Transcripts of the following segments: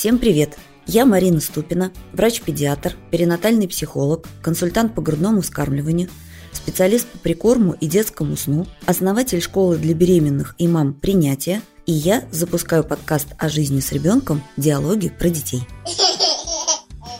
Всем привет! Я Марина Ступина, врач-педиатр, перинатальный психолог, консультант по грудному вскармливанию, специалист по прикорму и детскому сну, основатель школы для беременных и мам принятия, и я запускаю подкаст о жизни с ребенком «Диалоги про детей».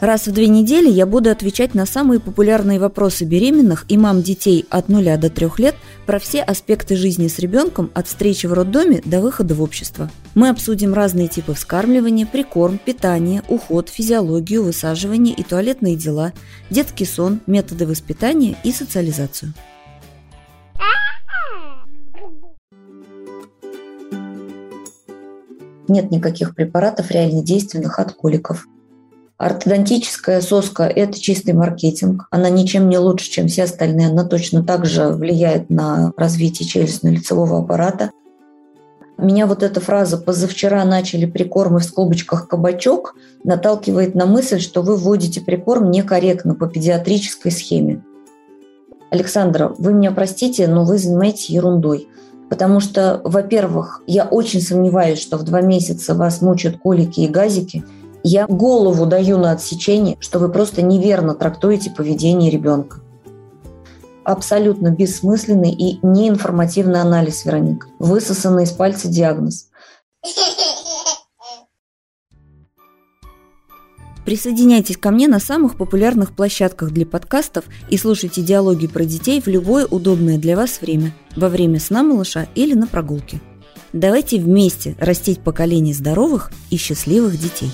Раз в две недели я буду отвечать на самые популярные вопросы беременных и мам детей от 0 до 3 лет про все аспекты жизни с ребенком от встречи в роддоме до выхода в общество. Мы обсудим разные типы вскармливания, прикорм, питание, уход, физиологию, высаживание и туалетные дела, детский сон, методы воспитания и социализацию. Нет никаких препаратов реально действенных от коликов. Ортодонтическая соска – это чистый маркетинг. Она ничем не лучше, чем все остальные. Она точно так же влияет на развитие челюстно-лицевого аппарата. Меня вот эта фраза «позавчера начали прикормы в скобочках кабачок» наталкивает на мысль, что вы вводите прикорм некорректно по педиатрической схеме. Александра, вы меня простите, но вы занимаетесь ерундой. Потому что, во-первых, я очень сомневаюсь, что в два месяца вас мучают колики и газики – я голову даю на отсечение, что вы просто неверно трактуете поведение ребенка. Абсолютно бессмысленный и неинформативный анализ, Вероника. Высосанный из пальца диагноз. Присоединяйтесь ко мне на самых популярных площадках для подкастов и слушайте диалоги про детей в любое удобное для вас время, во время сна малыша или на прогулке. Давайте вместе растить поколение здоровых и счастливых детей.